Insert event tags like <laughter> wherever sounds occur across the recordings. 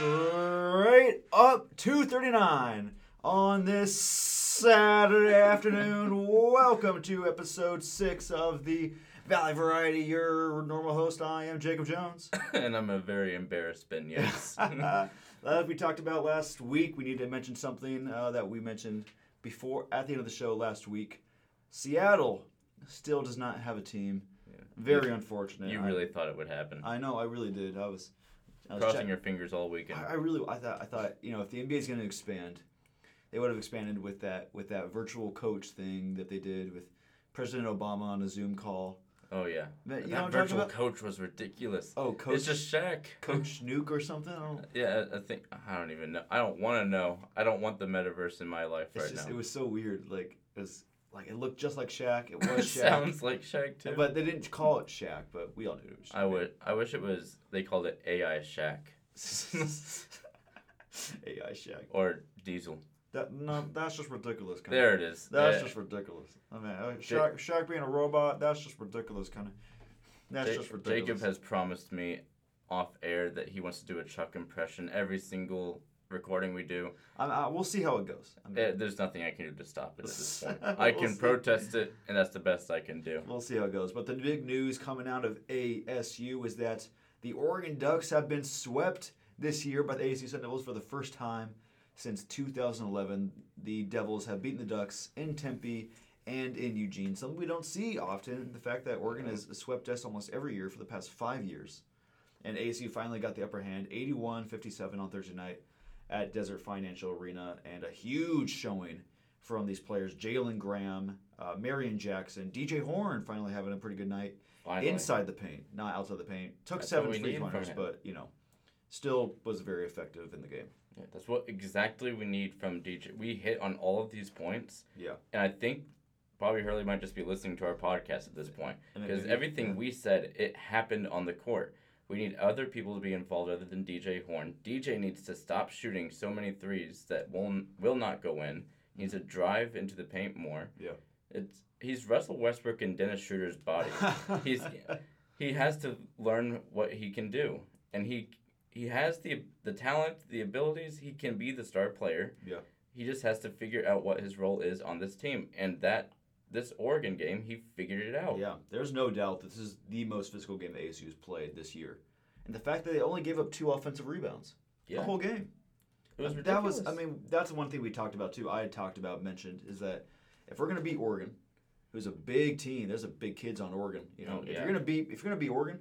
straight up 239 on this Saturday afternoon. Welcome to episode six of the Valley Variety. Your normal host, I am Jacob Jones. <laughs> and I'm a very embarrassed Ben Yes. <laughs> As we talked about last week, we need to mention something uh, that we mentioned before at the end of the show last week. Seattle still does not have a team. Very unfortunate. you I- really thought it would happen. I know, I really did. I was Crossing your fingers all weekend. I, I really, I thought, I thought, you know, if the NBA is going to expand, they would have expanded with that, with that virtual coach thing that they did with President Obama on a Zoom call. oh yeah. That- that virtual coach was ridiculous. Oh, coach, It's just Shaq. <laughs> Coach Nuke or something. I. Yeah, I I think I don't even know. I don't want to know. I don't want the metaverse in my life It's right just, now. it was so weird. Like it was, like it looked just like Shaq. It <laughs> was Shaq. sounds like Shaq too. But they didn't call it Shaq, but we all knew it was. Shaq. I would. I wish it was. They called it AI Shaq <laughs> AI Shaq. or Diesel. That no, that's just ridiculous. Kind There it is. That's Yeah. just ridiculous. I mean, uh, Shaq, Shaq being a robot, that's just ridiculous, kind of. That's just ridiculous. Jacob has promised me off air that he wants to do a Chuck impression every single recording we do. We'll see how it goes. I mean, Eh, there's nothing I can do to stop it at this <laughs> point. We'll I can see. protest it, and that's the best I can do. we'll see how it goes. But the big news coming out of ASU is that the Oregon Ducks have been swept this year by the ASU Sun Devils for the first time since 2011. The Devils have beaten the Ducks in Tempe and in Eugene, something we don't see often. The fact that Oregon has swept us almost every year for the past five years. And ASU finally got the upper hand, 81 57 on Thursday night at Desert Financial Arena, and a huge showing from these players Jalen Graham, uh, Marreon Jackson, DJ Horne finally having a pretty good night Finally. inside the paint, not outside the paint. Took That's seven what we three-pointers but, you know, still was very effective in the game. Yeah, that's what exactly we need from DJ. We hit on all of these points, Yeah. and I think Bobby Hurley might just be listening to our podcast at this point point because everything yeah. we said it happened on the court. We need other people to be involved other than DJ Horne. DJ needs to stop shooting so many threes that will will not go in. He needs to drive into the paint more. Yeah. It's he's Russell Westbrook in Dennis Schroeder's body. <laughs> He's he has to learn what he can do, and he he has the the talent, the abilities. He can be the star player. Yeah. He just has to figure out what his role is on this team, and that this Oregon game, he figured it out. Yeah, there's no doubt that this is the most physical game that ASU has played this year. And the fact that they only gave up two offensive rebounds the whole game. It was that was, I mean, that's one thing we talked about too. I had talked about, mentioned, is that if we're going to beat Oregon, who's a big team, there's a big kids on Oregon. You know, Oh, if you're going to beat, if you're going to beat Oregon,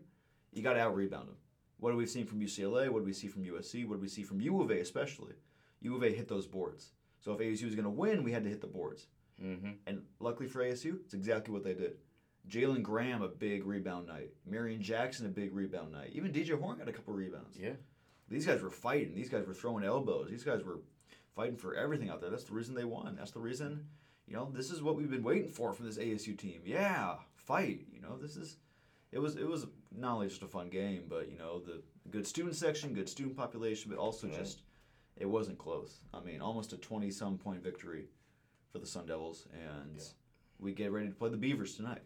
you got to out rebound them. What have we seen from UCLA? What do we see from USC? What do we see from U of A especially? U of A hit those boards. So if ASU was going to win, we had to hit the boards. Mm-hmm. And luckily for ASU, it's exactly what they did. Jalen Graham, a big rebound night. Marreon Jackson, a big rebound night. Even DJ Horne got a couple rebounds. Yeah. These guys were fighting. These guys were throwing elbows. These guys were fighting for everything out there. That's the reason they won. That's the reason, you know, this is what we've been waiting for from this ASU team. Yeah, fight. You know, this is, it was, it was not only just a fun game, but you know, the good student section, good student population, but also Right. just, it wasn't close. I mean, almost a twenty-some point victory for the Sun Devils, and Yeah. we get ready to play the Beavers tonight.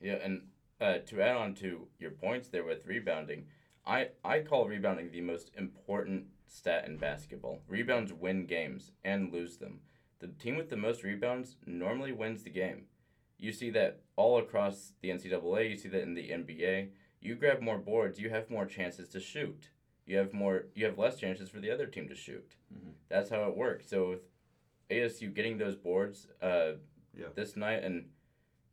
Yeah, and uh, to add on to your points there with rebounding, I, I call rebounding the most important stat in basketball. Rebounds win games and lose them. The team with the most rebounds normally wins the game. You see that all across the NCAA, you see that in the NBA. You grab more boards, you have more chances to shoot. You have more you have less chances for the other team to shoot. Mhm. That's how it works. So with ASU getting those boards uh, Yeah. this night and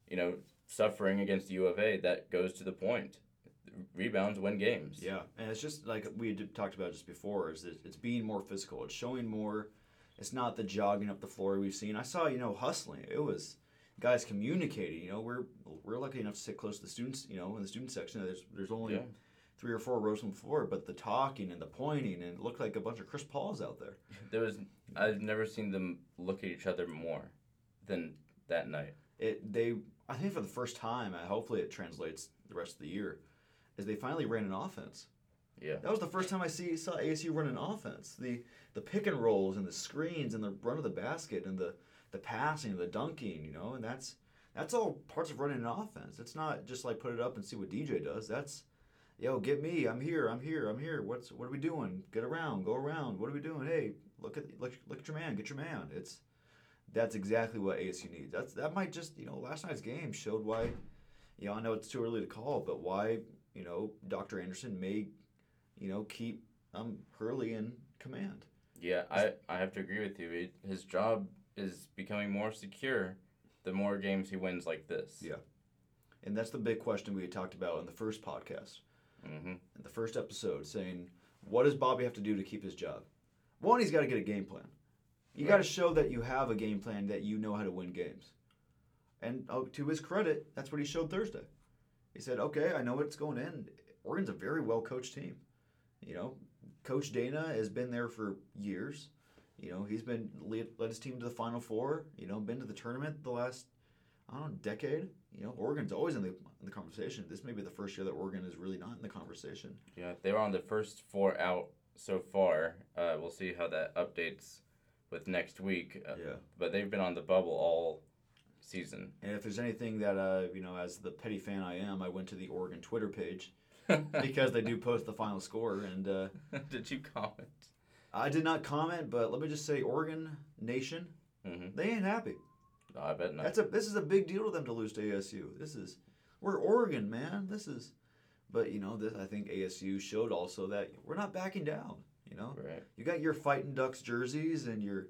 you know suffering against U of A, that goes to the point. Rebounds win games. Yeah, and it's just like we talked about just before. Is that it's being more physical. It's showing more. It's not the jogging up the floor we've seen. I saw you know hustling. It was guys communicating. You know we're we're lucky enough to sit close to the students. You know in the student section, there's there's only Yeah. Three or four rows from the floor, but the talking and the pointing and it looked like a bunch of Chris Pauls out there. <laughs> There was I've never seen them look at each other more than that night. It they I think for the first time, and hopefully it translates the rest of the year, is they finally ran an offense. Yeah. That was the first time I see saw ASU run an offense. The the pick and rolls and the screens and the run of the basket and the the passing, and the dunking, you know, and that's that's all parts of running an offense. It's not just like put it up and see what DJ does. That's yo, get me. I'm here. I'm here. I'm here. What's what are we doing? Get around. Go around. What are we doing? Hey, look at look, look at your man. Get your man. It's that's exactly what ASU needs. That's that might just you know last night's game showed why. You know, I know it's too early to call, but why you know Dr. Anderson may, you know, keep um Hurley in command. Yeah, I, I have to agree with you. It, his job is becoming more secure the more games he wins like this. Yeah. And that's the big question we had talked about in the first podcast, hmm in the first episode, saying, what does Bobby have to do to keep his job? One, he's got to get a game plan. You got to show that you have a game plan, that you know how to win games. And oh, to his credit, that's what he showed Thursday. He said, okay, I know what's going in. Oregon's a very well coached team. You know, Coach Dana has been there for years. You know, he's been led, led his team to the Final Four. You know, been to the tournament the last, I don't know, decade. You know, Oregon's always in the in the conversation. This may be the first year that Oregon is really not in the conversation. Yeah, they were on the first four out so far. Uh, we'll see how that updates with next week. Uh, Yeah. But they've been on the bubble all season. And if there's anything that uh, you know, as the petty fan I am, I went to the Oregon Twitter page <laughs> because they do post the final score, and uh, <laughs> Did you comment? I did not comment. But let me just say, Oregon Nation, hmm they ain't happy. No, I bet not. That's a this is a big deal to them to lose to ASU. This is we're Oregon, man. This is, but you know, this I think ASU showed also that we're not backing down. You know, right. you got your fighting Ducks jerseys and your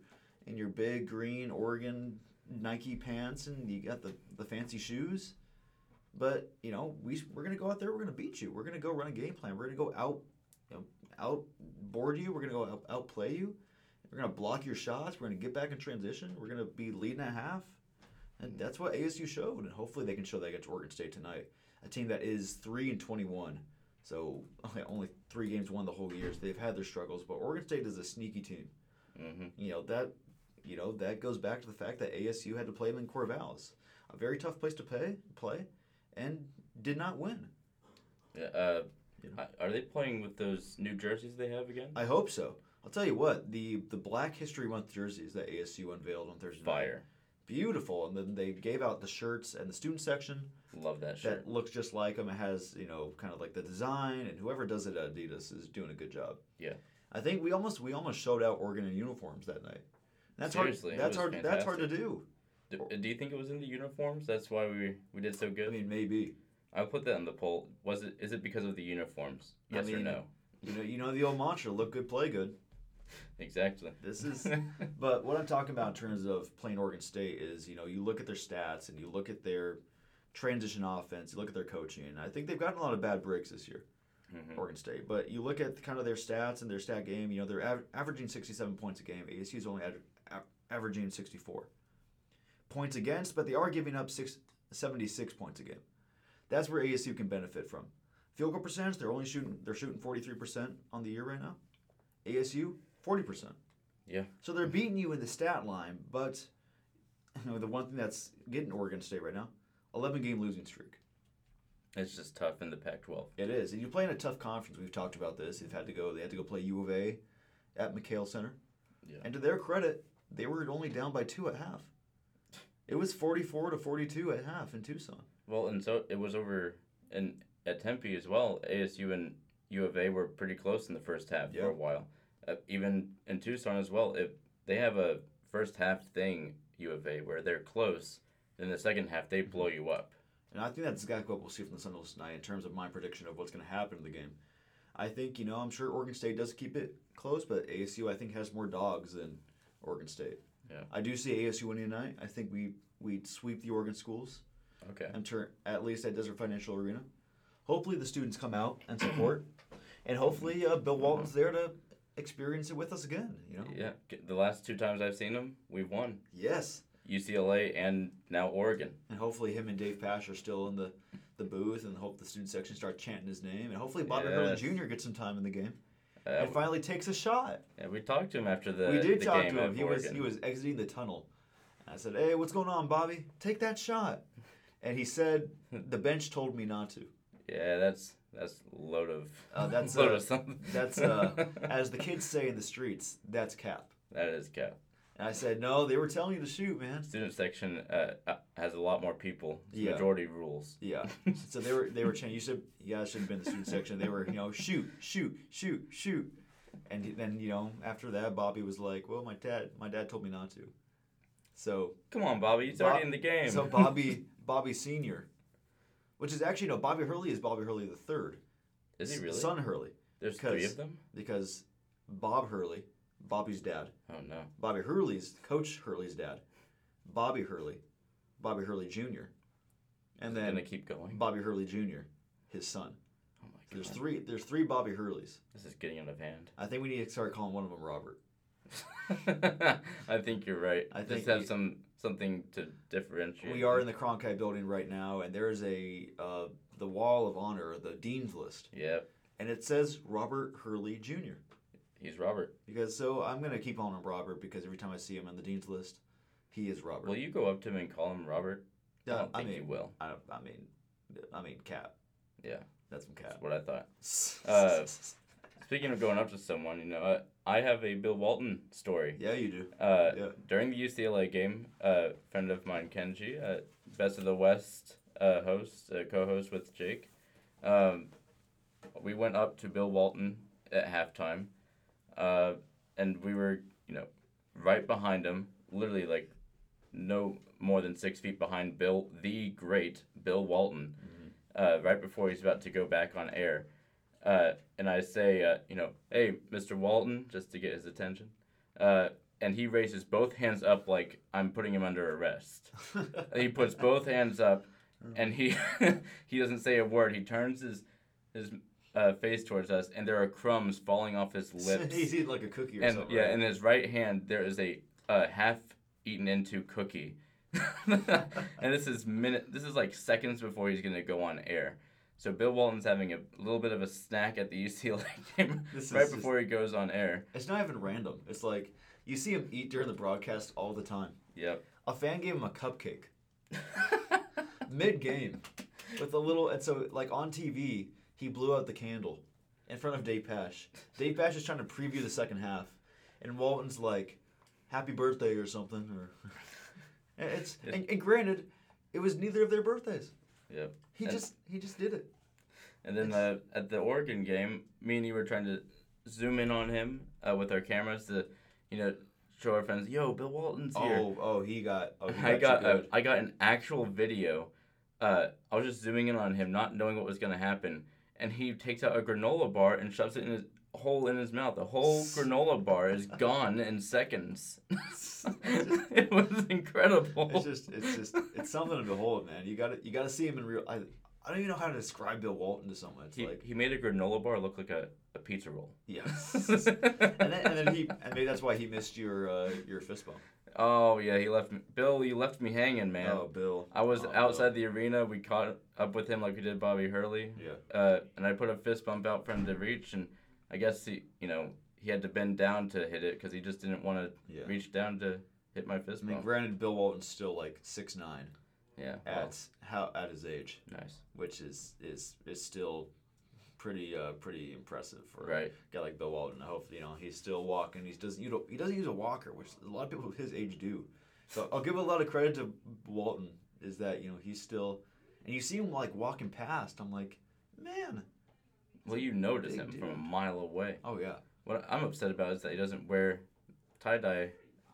and your big green Oregon Nike pants, and you got the the fancy shoes. But you know, we we're gonna go out there. We're gonna beat you. We're gonna go run a game plan. We're gonna go out, you know, outboard you. We're gonna go out, outplay you. We're gonna block your shots. We're gonna get back in transition. We're gonna be leading at half, and that's what ASU showed. And hopefully they can show that against Oregon State tonight, a team that is three and twenty-one. So <laughs> only three games won the whole year. So they've had their struggles, but Oregon State is a sneaky team. hmm You know that, you know that goes back to the fact that ASU had to play them in Corvallis, a very tough place to play, play, and did not win. Yeah, uh, Yeah. I- Are they playing with those new jerseys they have again? I hope so. I'll tell you what the the Black History Month jerseys that ASU unveiled on Thursday. night, Fire. Beautiful, and then they gave out the shirts and the student section Love that shirt. that looks just like them. It has you know kind of like the design, and whoever does it at Adidas is doing a good job. Yeah. I think we almost we almost showed out Oregon in uniforms that night. That's Seriously, hard. That's hard. That's hard to do. Do, do you think it was in the uniforms? That's why we we did so good. I mean, maybe. I'll put that in the poll. Was it? Is it because of the uniforms? I Yes or no? You know, you know the old mantra: look good, play good. <laughs> Exactly. This is. <laughs> But what I'm talking about in terms of playing Oregon State is, you know, you look at their stats and you look at their transition offense, you look at their coaching, I think they've gotten a lot of bad breaks this year, Mhm. Oregon State. But you look at kind of their stats and their stat game, you know, they're av- averaging 67 points a game. ASU is only ad- a- averaging 64 points against, but they are giving up six, 76 points a game. That's where ASU can benefit from. Field goal percentage, they're only shooting they're shooting 43% on the year right now. ASU 40%. Yeah. So they're beating you in the stat line, but you know, the one thing that's getting Oregon State right now, 11 game losing streak. It's just tough in the Pac-12. It is. And you play in a tough conference. We've talked about this. They've had to go they had to go play U of A at McKale Center. Yeah. And to their credit, they were only down by 2 at half. It was 44 to 42 at half in Tucson. Well, and so it was over in at Tempe as well. ASU and U of A were pretty close in the first half Yeah. for a while. Uh, even in Tucson as well. If they have a first half thing, U of A, where they're close, then the second half they blow you up. And I think that's exactly what we'll see from the Sun Devils tonight in terms of my prediction of what's going to happen in the game. I think, you know, I'm sure Oregon State does keep it close, but ASU, I think, has more dogs than Oregon State. Yeah. I do see ASU winning tonight. I think we we sweep the Oregon schools, Okay. and turn, at least at Desert Financial Arena. Hopefully, the students come out and support, and hopefully, uh, Bill Walton's there to experience it with us again. You know. Yeah. The last two times I've seen them, we've won. Yes. UCLA and now Oregon. And hopefully him and Dave Pasch are still in the, the booth and hope the student section start chanting his name. And hopefully Bobby Hurley Yes. Jr. gets some time in the game Uh, and finally takes a shot. yeah, we talked to him after the we did the talk game to him. He was he was exiting the tunnel. I said, Hey, what's going on, Bobby? Take that shot. And he said, <laughs> The bench told me not to. Yeah, that's that's load of Uh, <laughs> that's, load uh, of something. That's uh, as the kids say in the streets, that's cap. that is cap. And I said, no, they were telling you to shoot, man. Student section uh, uh, has a lot more people. It's Yeah. Majority rules. Yeah. <laughs> so they were they were changing. You should yeah, should have been the student section. They were you know shoot, shoot, shoot, shoot, and then you know after that, Bobby was like, well, my dad my dad told me not to. So Come on, Bobby. He's Bob- already in the game. so <laughs> Bobby Bobby Senior, which is actually no Bobby Hurley is Bobby Hurley the third. Is he really? Son Hurley There's three of them. because Bob Hurley, Bobby's dad. Oh no. Bobby Hurley's Coach Hurley's dad. Bobby Hurley, Bobby Hurley Jr. And Gonna keep going. Bobby Hurley Jr. His son. Oh my god. There's three. There's three Bobby Hurleys. This is getting out of hand. I think we need to start calling one of them Robert. <laughs> I think you're right. I Just think have we- some something to differentiate. We are in the Cronkite building right now, and there is a uh, the Wall of Honor, the Dean's List, Yep. and it says Robert Hurley Jr. He's Robert. Because so I'm gonna keep calling him Robert because every time I see him on the Dean's List, he is Robert. Will you go up to him and call him Robert? I don't I think mean, you will. I, I mean, I mean, Cap. Yeah. That's some Cap. That's what I thought. <laughs> Uh, Speaking of going up to someone, you know, I, I have a Bill Walton story. yeah, you do. Uh, Yeah. During the UCLA game, a friend of mine, Kenji, uh, Best of the West uh, host, uh, co-host with Jake, um, we went up to Bill Walton at halftime, uh, and we were, you know, right behind him, literally like no more than six feet behind Bill, the great Bill Walton, uh, right before he's about to go back on air. Uh, and I say, uh, you know, hey, Mr. Walton, just to get his attention. Uh, and he raises both hands up like I'm putting him under arrest. he puts both hands up, and he <laughs> he doesn't say a word. He turns his his uh, face towards us, and there are crumbs falling off his <laughs> lips. He's eating like a cookie or and something. yeah, right? in his right hand there is a uh, half eaten into cookie. <laughs> and this is minute. This is like seconds before he's gonna go on air. So Bill Walton's having a little bit of a snack at the UCLA <laughs> game This right before he goes on air. It's not even random. It's like you see him eat during the broadcast all the time. Yep. A fan gave him a cupcake <laughs> mid game with a little, and so like on TV, he blew out the candle in front of Dave Pasch. Dave Pasch is trying to preview the second half, and Walton's like, "Happy birthday" or something, or <laughs> and it's and, and granted, it was neither of their birthdays. Yep. He And- just he just did it. And then uh, at the Oregon game, me and you were trying to zoom in on him uh, with our cameras to, you know, show our friends, "Yo, Bill Walton's here." Oh oh he got oh he I got you good. I got an actual video. Uh, I was just zooming in on him, not knowing what was gonna happen, and he takes out a granola bar and shoves it in his hole in his mouth. The whole granola bar is gone in seconds. <laughs> it was incredible. It's just, it's just, it's something to behold, man. You got to, you got to see him in real. I, I don't even know how to describe Bill Walton to someone. It's he, like, he made a granola bar look like a, a pizza roll. yeah. <laughs> and then, and then he, and maybe that's why he missed your, uh, your fist bump. oh yeah, he left me. Bill, you left me hanging, man. Oh, Bill. I was Oh, outside the arena. We caught up with him like we did Bobby Hurley. Yeah. uh, and I put a fist bump out for him to reach, and I guess he, you know, he had to bend down to hit it because he just didn't want to Yeah. reach down to hit my fist I mean, bump. granted, Bill Walton's still like six nine yeah, well, at how at his age, nice. which is is is still pretty uh pretty impressive for Right. a guy like Bill Walton. Hopefully, you know, he's still walking. He doesn't you know he doesn't use a walker, which a lot of people his age do. So I'll give a lot of credit to Walton. Is that you know he's still, and you see him like walking past. I'm like, man, Well, you notice him from a mile away. oh yeah, What I'm upset about is that he doesn't wear tie dye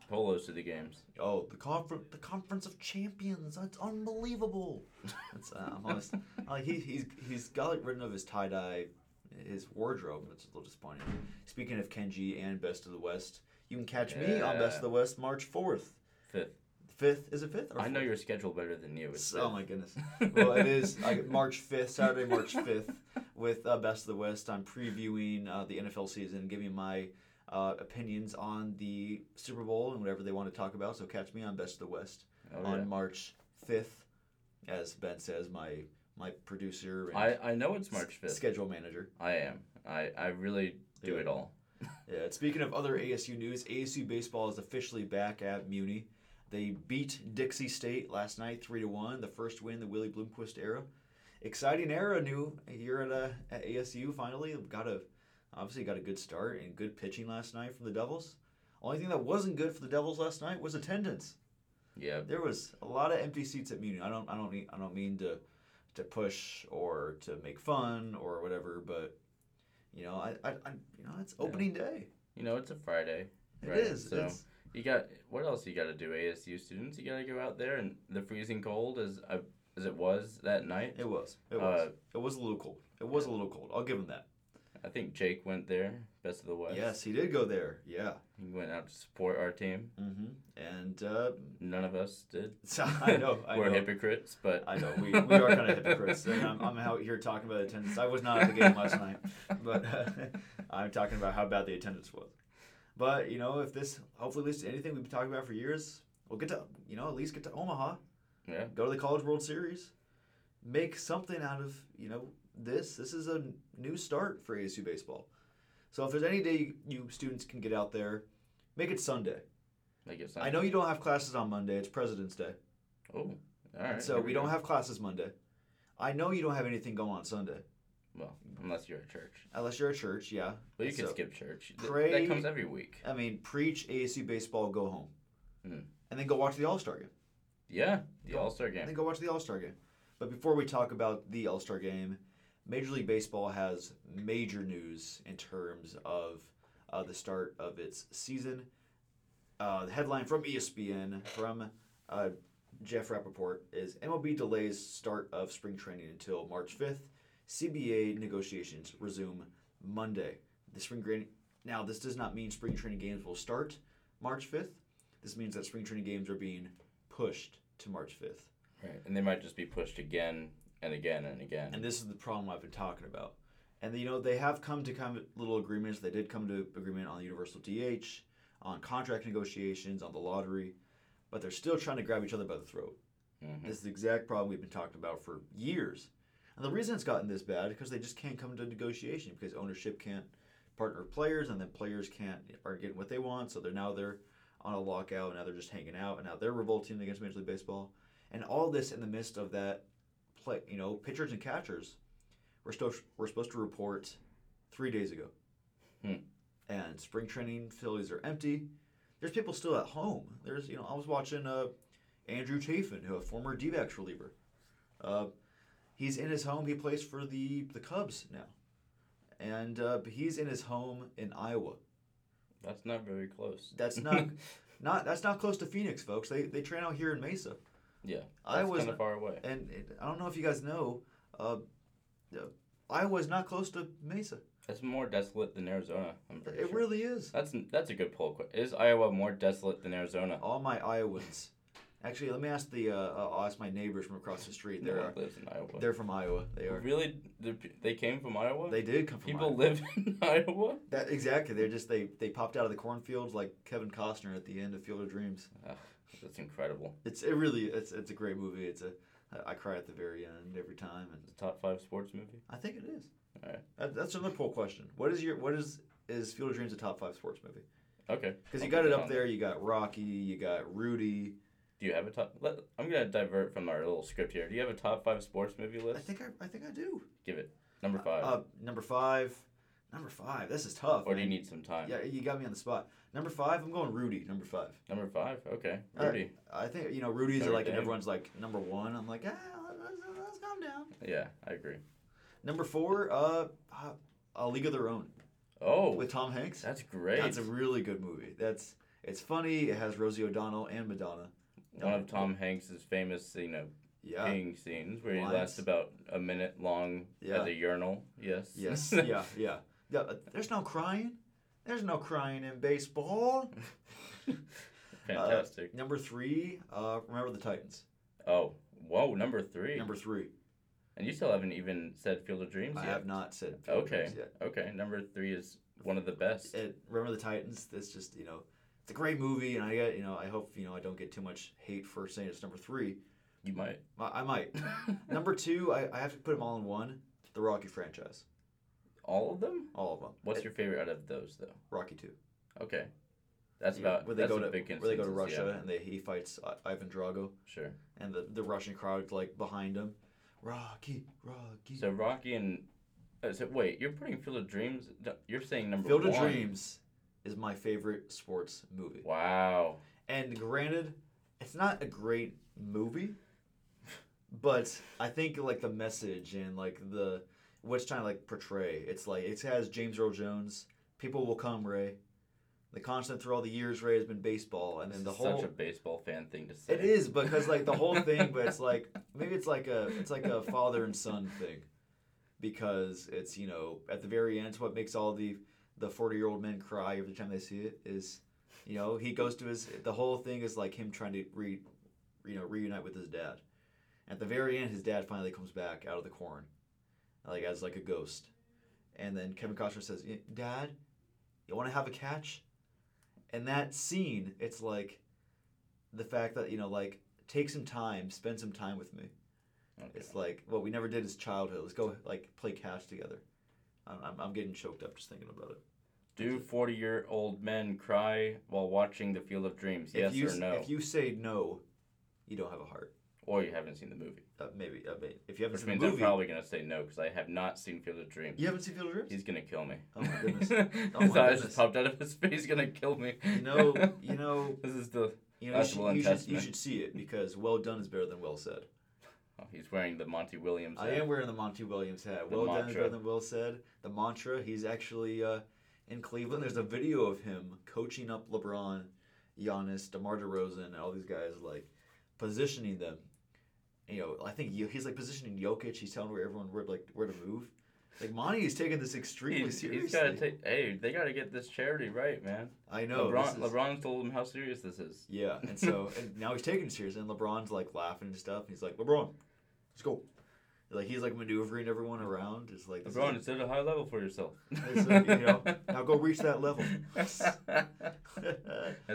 polos to the games. oh the conference the conference of champions. That's unbelievable. That's uh, I'm honest. <laughs> Like he, he's he's got like written of his tie dye, his wardrobe. That's a little disappointing. Speaking of Kenji and Best of the West, you can catch me on Best of the West March fourth. Fifth. Fifth is it fifth? Or I know your schedule better than you. It's Oh my goodness. <laughs> Well, it is I, March fifth, Saturday, March fifth, with uh, Best of the West. I'm previewing uh, the NFL season, giving my uh, opinions on the Super Bowl and whatever they want to talk about. So catch me on Best of the West Oh, on yeah. March fifth, as Ben says, my my producer and I, I know it's March fifth. schedule manager. I am. I, I really do Good. it all. Yeah. Speaking of other ASU news, ASU baseball is officially back at Muni. They beat Dixie State last night, three to one. The first win the Willie Bloomquist era. Exciting era, new here at, uh, at ASU. Finally got a obviously got a good start and good pitching last night from the Devils. Only thing that wasn't good for the Devils last night was attendance. Yeah. There was a lot of empty seats at Muni. I don't I don't mean I don't mean to to push or to make fun or whatever, but you know I, I, I you know it's Yeah. opening day. You know, it's a Friday. It Right, is. so- It's, You got what else? You got to do, ASU students. You got to go out there and the freezing cold as uh, as it was that night. it was. It was. Uh, it was a little cold. It was a little cold. I'll give him that. I think Jake went there, best of the West. Yes, he did go there. Yeah. He went out to support our team. hmm And uh, None of us did. <laughs> I know. <laughs> I We're know. hypocrites, but I know we, we are kind of <laughs> hypocrites. I'm, I'm out here talking about attendance. I was not at the game last night, but uh, I'm talking about how bad the attendance was. But you know, if this hopefully leads to anything we've been talking about for years, we'll get to you know at least get to Omaha, yeah, go to the College World Series, make something out of you know this. This is a new start for ASU baseball. So if there's any day you students can get out there, make it Sunday. I guess. I know you don't have classes on Monday. It's President's Day. Oh, all right. so here we don't have classes Monday. I know you don't have anything going on Sunday, Well, unless you're at church. unless you're at church. Yeah. But you can skip church. Pray- that comes every week. I mean, preach ASU baseball, go home, Mhm. and then go watch the All Star game. Yeah, the All Star game. And then go watch the All Star game. But before we talk about the All Star game, Major League Baseball has major news in terms of uh, the start of its season. Uh, the headline from ESPN from uh, Jeff Rappaport is MLB delays start of spring training until March 5th. CBA negotiations resume Monday. The spring training now this does not mean spring training games will start March 5th. This means that spring training games are being pushed to March 5th. Right, and they might just be pushed again and again and again. And this is the problem I've been talking about. And you know they have come to kind of little agreements. They did come to agreement on the universal DH, on contract negotiations, on the lottery, but they're still trying to grab each other by the throat. Mhm. This is the exact problem we've been talking about for years. And the reason it's gotten this bad is because they just can't come to negotiation because ownership can't partner with players, and then players can't are getting what they want. So they're now they're on a lockout, and now they're just hanging out, and now they're revolting against Major League Baseball, and all this in the midst of that play. You know, pitchers and catchers were supposed we're supposed to report three days ago, Hmm. and spring training facilities are empty. There's people still at home. There's you know I was watching uh, Andrew Chafin, who a former D-backs reliever. Uh, he's in his home. He plays for the the Cubs now, and uh, but he's in his home in Iowa. That's not very close. That's not <laughs> not that's not close to Phoenix, folks. They they train out here in Mesa, yeah, I was kind of far away. and it, I don't know if you guys know, uh, uh, Iowa's not close to Mesa. That's more desolate than Arizona. I'm pretty It sure. really is. That's that's a good poll. Is Iowa more desolate than Arizona? All my Iowans. Actually, let me ask the. Uh, uh, I'll ask my neighbors from across the street. They're one lives in Iowa. they're from Iowa. They are. Really, they came from Iowa. They did come from People Iowa. live <laughs> in Iowa. That exactly. They're just they they popped out of the cornfields like Kevin Costner at the end of Field of Dreams. That's incredible. It's it really it's it's a great movie. It's a I cry at the very end every time, and It's a top five sports movie. I think it is. Alright. That, that's another poll question. What is your what is is Field of Dreams a top five sports movie? Okay. Because you got it up there. You got Rocky. You got Rudy. Do you have a top? Let, I'm gonna divert from our little script here. Do you have a top five sports movie list? I think I, I think I do. Give it number five. Uh, number five. Number five. This is tough. or do you need some time? Yeah, you got me on the spot. Number five. I'm going Rudy. Number five. Number five. Okay. Right. Rudy. I think you know Rudy's Notre like and Dame. everyone's like number one. I'm like ah, let's, let's calm down. Yeah, I agree. Number four. Uh, uh, A League of Their Own Oh, with Tom Hanks. that's great. That's a really good movie. That's it's funny. It has Rosie O'Donnell and Madonna. One of Tom Hanks's famous, you know, Yeah. peeing scenes where he Lines. lasts about a minute long Yeah. at a urinal. Yes. Yes. <laughs> yeah. Yeah. Yeah. uh, There's no crying. There's no crying in baseball. <laughs> Fantastic. Number three. Uh, remember the Titans. oh, whoa, number three. Number three. and you still haven't even said Field of Dreams I yet. have not said. Field of Okay. Dreams Yet. Okay, number three is one of the best. It, remember the Titans. That's just you know, it's a great movie, and I get you know I hope you know I don't get too much hate for saying it's number three. You might. I, I might. <laughs> number two. I, I have to put them all in one. The Rocky franchise. All of them? All of them. What's It- your favorite out of those, though? Rocky two? Okay. That's about where they that's go a to big where they go to Russia and they he fights uh, Ivan Drago Sure. and the, the Russian crowd like behind him. Rocky, Rocky. So Rocky and uh, so wait, you're putting Field of Dreams. You're saying number Field one. of Dreams is my favorite sports movie. Wow. And granted, it's not a great movie, but I think like the message and like the what it's trying to like portray. It's like it has James Earl Jones. People will come, Ray. The constant through all the years, Ray has been baseball, and then the whole. such a baseball fan thing to say. It is because like the whole thing, but it's like maybe it's like a it's like a father and son thing, because it's you know at the very end, it's what makes all the the forty year old men cry every time they see it is, you know, he goes to his the whole thing is like him trying to re, you know, reunite with his dad. At the very end, his dad finally comes back out of the corn, like as like a ghost, and then Kevin Costner says, "Eh, "Dad, you want to have a catch?" And that scene, it's like the fact that you know like take some time spend some time with me Okay. it's like what we never did as childhood let's go like play catch together i'm, I'm, I'm getting choked up just thinking about it Do 40 year old men cry while watching The Field of Dreams? Yes you, or no? if you say no you don't have a heart or you haven't seen the movie. uh, maybe uh, if you haven't Which seen means the I'm movie probably going to say no because I have not seen Field of Dreams. you haven't seen Field of Dreams He's going to kill me. Oh my goodness. his <laughs> Oh my eyes goodness. just popped out of his face. He's going to kill me. you know you <laughs> know this is the. you know you should, you, should, you should see it because well done is better than well said Oh, he's wearing the Monty Williams. Hat. I hat. am wearing the Monty Williams hat. The well done mantra. than well said. The mantra. He's actually uh, in Cleveland. There's a video of him coaching up LeBron, Giannis, DeMar DeRozan, and all these guys like positioning them. You know, I think he's like positioning Jokic. He's telling where everyone where like where to move. Like Monty is taking this extremely He's, seriously. he's got to take. Hey, they got to get this charity right, man. I know. LeBron, is- LeBron's told him how serious this is. Yeah, and so and now he's taking it serious, and LeBron's like laughing and stuff. He's like, LeBron, let's go. Like he's like maneuvering everyone around. It's like LeBron, it's at a high level for yourself. <laughs> Like, you know, now go reach that level. <laughs> <laughs> As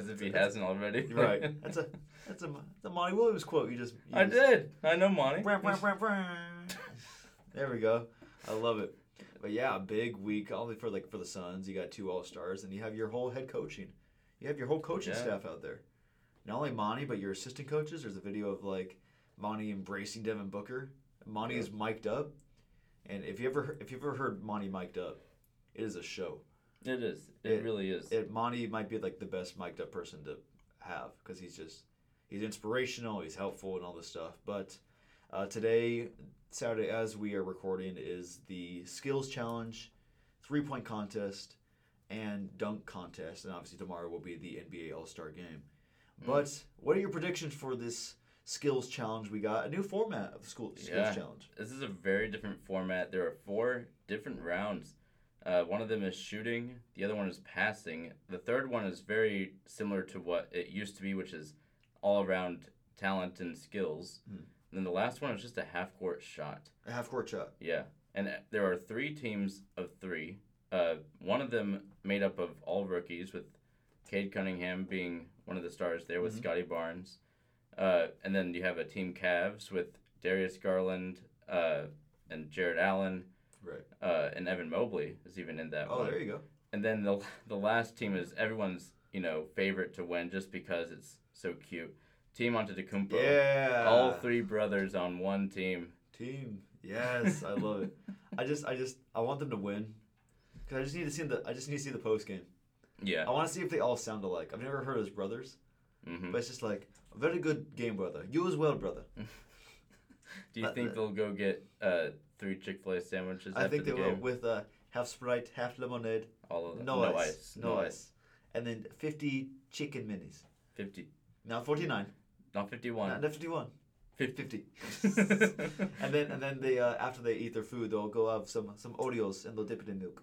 if he hasn't already. right. That's a that's a the Monty Williams quote. You just I did. I know Monty. There we go. I love it. But yeah, a big week only for like for the Suns. You got two All Stars, and you have your whole head coaching. You have your whole coaching Yeah. staff out there. Not only Monty, but your assistant coaches. There's a video of like Monty embracing Devin Booker. Monty is mic'd up, and if you ever if you've ever heard Monty mic'd up, it is a show. It is. It, It- really is. it Monty might be like the best mic'd up person to have because he's just he's inspirational, he's helpful, and all this stuff. But uh, today, Saturday, as we are recording, is the skills challenge, three point contest, and dunk contest, and obviously tomorrow will be the NBA All Star game. Mm. But what are your predictions for this skills challenge? We got a new format of the school skills Yeah. challenge. This is a very different format. There are four different rounds. Uh, one of them is shooting. The other one is passing. The third one is very similar to what it used to be, which is all around talent and skills. Hmm. And then the last one is just a half court shot. A half court shot. Yeah, and uh, there are three teams of three. Uh, one of them made up of all rookies, with Cade Cunningham being one of the stars there, with Mhm. Scottie Barnes. Uh, and then you have a team Cavs with Darius Garland uh, and Jarrett Allen, Right. uh, and Evan Mobley is even in that Oh, one. there you go. And then the the last team is everyone's you know favorite to win just because it's so cute. Team Antetokounmpo. Yeah. All three brothers on one team. Team. Yes, I love it. <laughs> I just, I just, I want them to win. Cause I just need to see the, I just need to see the post game. Yeah. I want to see if they all sound alike. I've never heard as brothers, mm-hmm. but it's just like very good game, brother. You as well, brother. <laughs> Do you Uh, think they'll go get uh, three Chick Fil A sandwiches I after think they the will game? with uh, half Sprite, half lemonade, All of them. no, ice, no ice, and then fifty chicken minis. Fifty. Now forty nine, Not fifty-one. not fifty one. Fifty. 50. <laughs> and then and then they uh, after they eat their food, they'll go have some some Oreos and they'll dip it in milk.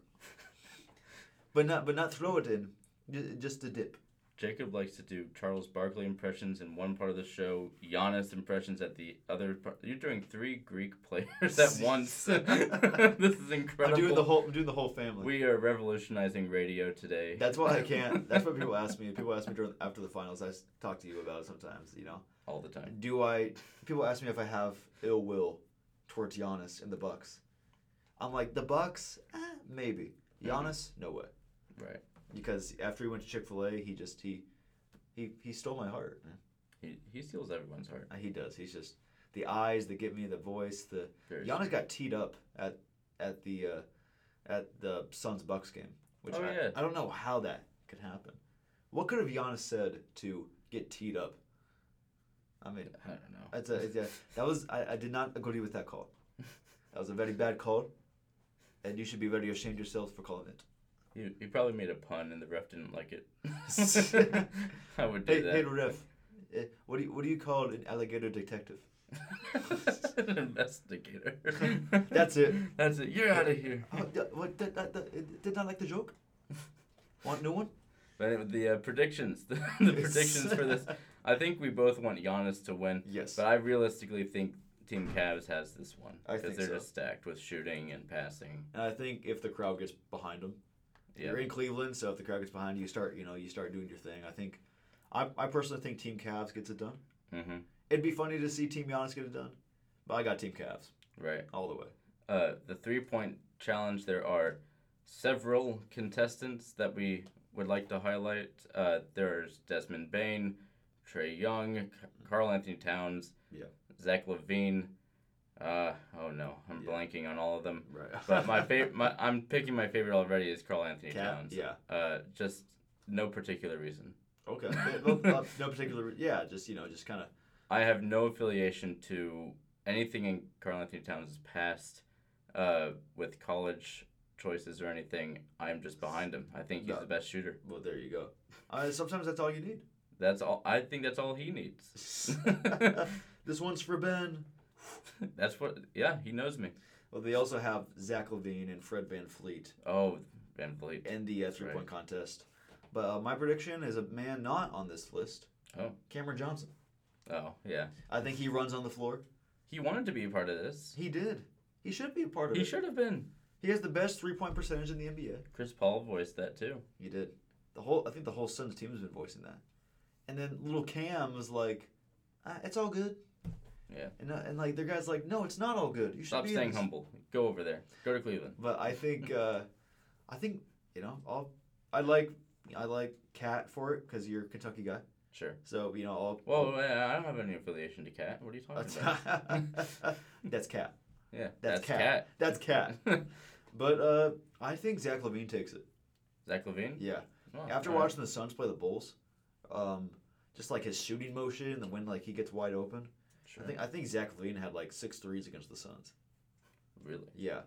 <laughs> but not but not throw it in, ju- just a dip. Jacob likes to do Charles Barkley impressions in one part of the show, Giannis impressions at the other part. You're doing three Greek <laughs> players at <laughs> once. <laughs> this is incredible. I'm doing the whole I'm doing the whole family. We are revolutionizing radio today. That's why I can't. That's what people ask me. People ask me during after the finals. I talk to you about it sometimes. You know, all the time. do I? People ask me if I have ill will towards Giannis and the Bucks. I'm like the Bucks, eh, maybe. Giannis, no way. Right. Because after he went to Chick Fil A, he just he, he he stole my heart. Man. He, he steals everyone's heart. He does. He's just the eyes that get me, the voice. The Very Giannis got teed up at at the uh, at the Suns Bucks game, which Oh, I, yeah. I don't know how that could happen. What could have Giannis said to get teed up? I mean, I don't know. that's a, it's a- that was I, I did not agree with that call. <laughs> That was a very bad call, and you should be very ashamed yourself for calling it. He, he probably made a pun and the ref didn't like it. <laughs> I would do Hey, that. hey, ref, eh, what do you what do you call an alligator detective? <laughs> An investigator. <laughs> That's it. That's it. You're out of here. Oh, what did, that, that, did not like the joke? Want new one? But the uh, predictions, the, the predictions for this, I think we both want Giannis to win, Yes. but I realistically think Team Cavs has this one because they're so. just stacked with shooting and passing. And I think if the crowd gets behind them, Yeah, you're in Cleveland, so if the crowd gets behind you, you start you know you start doing your thing. I think, I, I personally think Team Cavs gets it done. hmm It'd be funny to see Team Giannis get it done, but I got Team Cavs right. all the way. Uh, the three point challenge. There are several contestants that we would like to highlight. Uh, there's Desmond Bane, Trae Young, Karl Anthony Towns, Yeah. Zach LaVine. Uh, oh no, I'm Yeah. blanking on all of them. Right. But my <laughs> favorite, my, I'm picking my favorite already is Karl Anthony Cat, Towns. yeah. Uh, just no particular reason. Okay. <laughs> no particular. Yeah, just you know, just kind of. I have no affiliation to anything in Karl Anthony Towns' past uh, with college choices or anything. I'm just behind him. I think he's No. the best shooter. Well, there you go. Uh, sometimes that's all you need. That's all. I think that's all he needs. <laughs> this one's for Ben. <laughs> that's what. Yeah, he knows me. Well, they also have Zach LaVine and Fred VanVleet Oh, Van in the uh, three point contest. But uh, my prediction is a man not on this list. Oh. Cameron Johnson. Oh, yeah. I think he runs on the floor. He wanted to be a part of this. He did. He should be a part of He it. He should have been. He has the best three point percentage in the NBA. Chris Paul voiced that too. He did. The whole I think the whole Suns team has been voicing that. And then little Cam was like, ah, "It's all good." Yeah. And uh, and like their guys like, "No, it's not all good. You should Stop be staying humble. Go over there. Go to Cleveland. But I think <laughs> uh, I think you know I'll I like I like Cat for it because you're a Kentucky guy. Sure. So you know I'll. Well, I don't have any affiliation to Cat. What are you talking about? <laughs> that's Cat. <laughs> Yeah, That's Cat. That's Cat. But uh, I think Zach Levine takes it. Zach Levine. Yeah. Oh, After all right. watching the Suns play the Bulls, um, just like his shooting motion and when like he gets wide open, Sure. I think I think Zach LaVine had like six threes against the Suns. really. Yeah,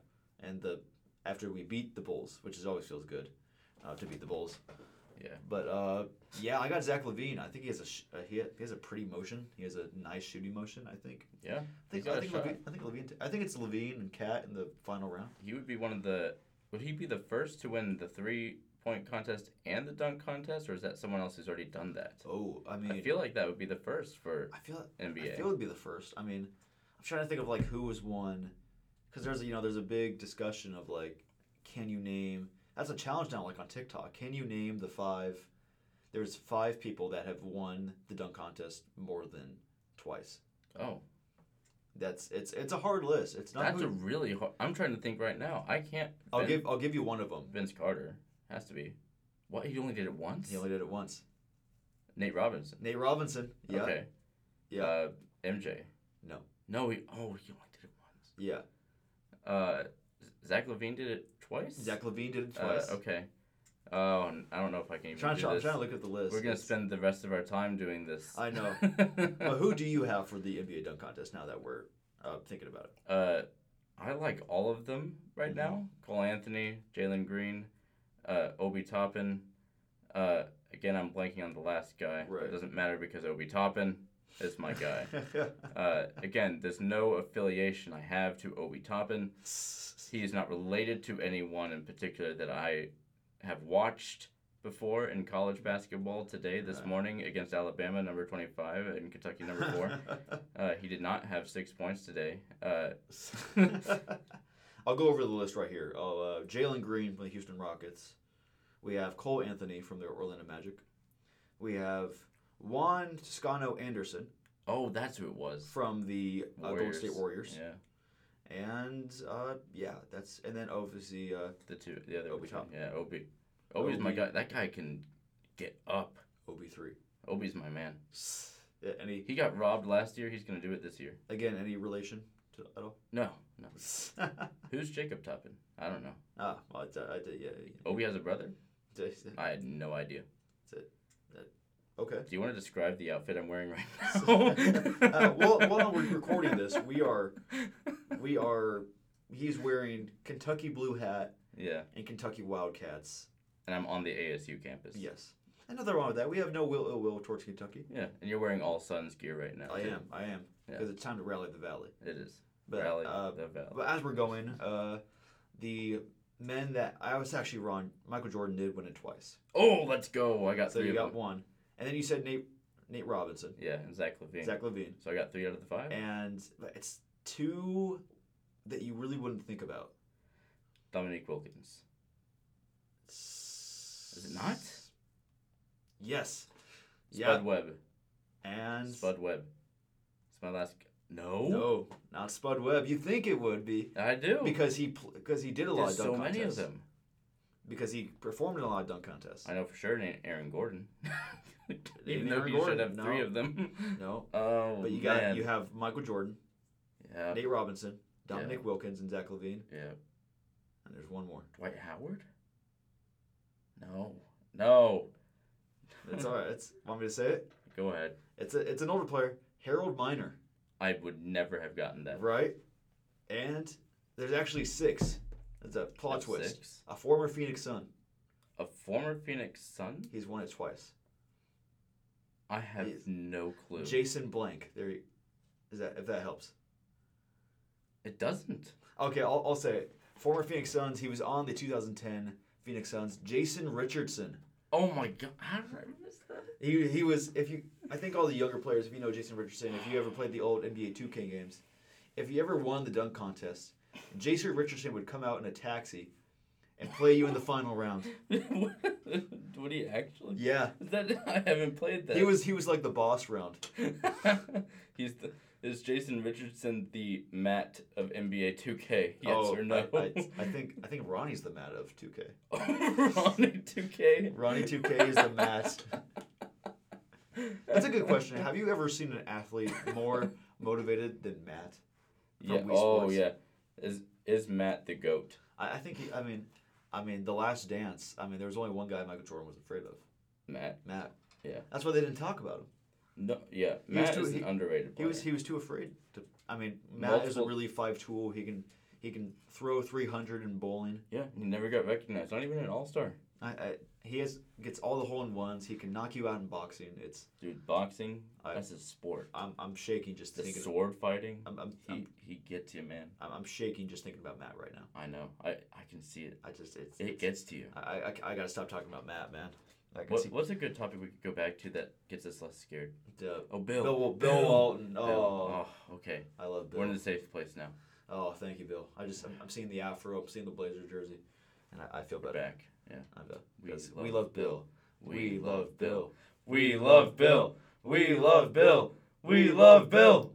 and the after we beat the Bulls, which is always feels good, uh, to beat the Bulls. Yeah. But uh, yeah, I got Zach LaVine. I think he has a sh- uh, he, ha- he has a pretty motion. He has a nice shooting motion. I think. Yeah. I think I think. LaVine, I think LaVine. T- I think it's LaVine and Cat in the final round. He would be one of the. Would he be the first to win the three point contest and the dunk contest, or is that someone else who's already done that? Oh, I mean, I feel like that would be the first for I feel NBA. I feel it'd be the first. I mean, I'm trying to think of like who was one, because there's a, you know there's a big discussion of like, can you name? That's a challenge now, like on TikTok. Can you name the five? There's five people that have won the dunk contest more than twice. oh, That's it's it's a hard list. It's not. that's who, a really hard. I'm trying to think right now. I can't. I'll give I'll give you one of them. Vince Carter has to be. What? He only did it once. He only did it once. Nate Robinson. Nate Robinson. Yeah. Okay. Yeah. Uh, MJ. No. No. He. Oh, he only did it once. Yeah. Uh, Zach LaVine did it twice. Zach LaVine did it Uh, twice. okay. Oh, I don't know if I can even I'm trying, do to, I'm trying to look at the list. We're gonna It's- spend the rest of our time doing this. I know. <laughs> Well, who do you have for the NBA dunk contest now that we're uh, thinking about it? Uh, I like all of them right Mhm. now. Cole Anthony, Jalen Green, uh, Obi Toppin. Uh, again, I'm blanking on the last guy. Right. It doesn't matter because Obi Toppin is my guy. <laughs> uh, again, there's no affiliation I have to Obi Toppin. He is not related to anyone in particular that I have watched before in college basketball today, this morning against Alabama, number 25, and Kentucky, number 4. <laughs> Uh, he did not have six points today. Uh, <laughs> I'll go over the list right here. Oh, uh, Jalen Green from the Houston Rockets. We have Cole Anthony from the Orlando Magic. We have Juan Toscano Anderson oh, that's who it was. from the uh, Golden State Warriors. Yeah, And uh, yeah, that's and then obviously uh, the two, the other Obi two. Yeah, Obi. Obi's my guy. That guy can get up. Obi three. Obi's my man. Yeah, any He got robbed last year. He's gonna do it this year. again any relation to at all? No, no. <laughs> Who's Jacob Toppin? I don't know. ah, well, I, I did. Yeah, yeah. Obi has a brother. I had no idea. Okay. Do you want to describe the outfit I'm wearing right <laughs> uh, now? well, while we're recording this, we are, we are. He's wearing Kentucky blue hat yeah, and Kentucky Wildcats. and I'm on the ASU campus. Yes. And nothing wrong with that. We have no will ill will towards Kentucky. Yeah, and you're wearing all Suns gear right now. I too. am. I am. Yeah. Because it's time to rally the valley. It is. But Rally uh, the Valley. but as we're going, uh, the men that I was actually wrong. Michael Jordan did win it twice. Oh, let's go! I got So three you got them. one, and then you said Nate Nate Robinson, Yeah, and Zach LaVine. Zach LaVine, So I got three out of the five. and it's two that you really wouldn't think about. Dominique Wilkins. Is it not? Yes. Spud Yeah. Webb. And Spud Webb. It's my last. No. no, not Spud Webb. You think it would be I do. because he pl- because he did a lot There's of dunk contests. so many of them. Because he performed in a lot of dunk contests. I know for sure it ain't Aaron Gordon. <laughs> Even though Aaron you Gordon, should have no. three of them. No, Oh, <laughs> but you oh, got man. you have Michael Jordan, Yeah. Nate Robinson, Dominique Wilkins, and Zach LaVine, Yeah. and there's one more. Dwight Howard? No. No. It's all right. It's want me to say it? Go ahead. It's a it's an older player, Harold Miner, I would never have gotten that. right? And there's actually six. That's a plot That's twist. six. A former Phoenix Sun. A former Phoenix Sun? He's won it twice. I have He's- no clue. Jason Blank. There, you, is that if that helps? it doesn't. Okay, I'll, I'll say it. Former Phoenix Suns. He was on the 2010 Phoenix Suns. Jason Richardson. Oh my god. How did I miss that? He he was if you I think all the younger players if you know Jason Richardson if you ever played the old NBA 2K games if you ever won the dunk contest Jason Richardson would come out in a taxi and play you in the final round. What? <laughs> Would he actually? Yeah. <laughs> That I haven't played that. He was he was like the boss round. <laughs> He's the is Jason Richardson the Matt of NBA 2K? Yes oh, or no? I, I, I think I think Ronnie's the Matt of 2K. Ronnie 2K. Ronnie 2K is the Matt. That's a good question. Have you ever seen an athlete more motivated than Matt? Yeah. Oh yeah. Is is Matt the goat? I, I think he, I mean I mean the last dance, I mean there was only one guy Michael Jordan was afraid of. Matt. Matt. Yeah. That's why they didn't talk about him. No. Yeah. He Matt too- is an he- underrated He was he was too afraid to. I mean, Matt is a really five tool. He can he can throw three hundred in bowling. Yeah. He never got recognized. Not even an All Star. I, I he has gets all the hole in ones. He can knock you out in boxing. It's Dude, boxing. I- that's a sport. I'm I'm shaking just The thinking. sword fighting. I'm, I'm, He I'm, he gets you, man. I'm I'm shaking just thinking about Matt right now. I know. I I can see it. I just it's, It it's gets to you. I, I, I gotta stop talking about Matt, man. Can What, what's a good topic we could go back to that gets us less scared? the Oh, Bill. Bill Bill, Walton. Bill. Oh, Oh, okay. I love Bill. We're in a safe place now. Oh, thank you, Bill. I just I'm, I'm seeing the afro. I'm seeing the Blazer jersey, and I, I feel We're better. back. Yeah. We love we love Bill. Bill. We love Bill. We love Bill. We love Bill. We love Bill.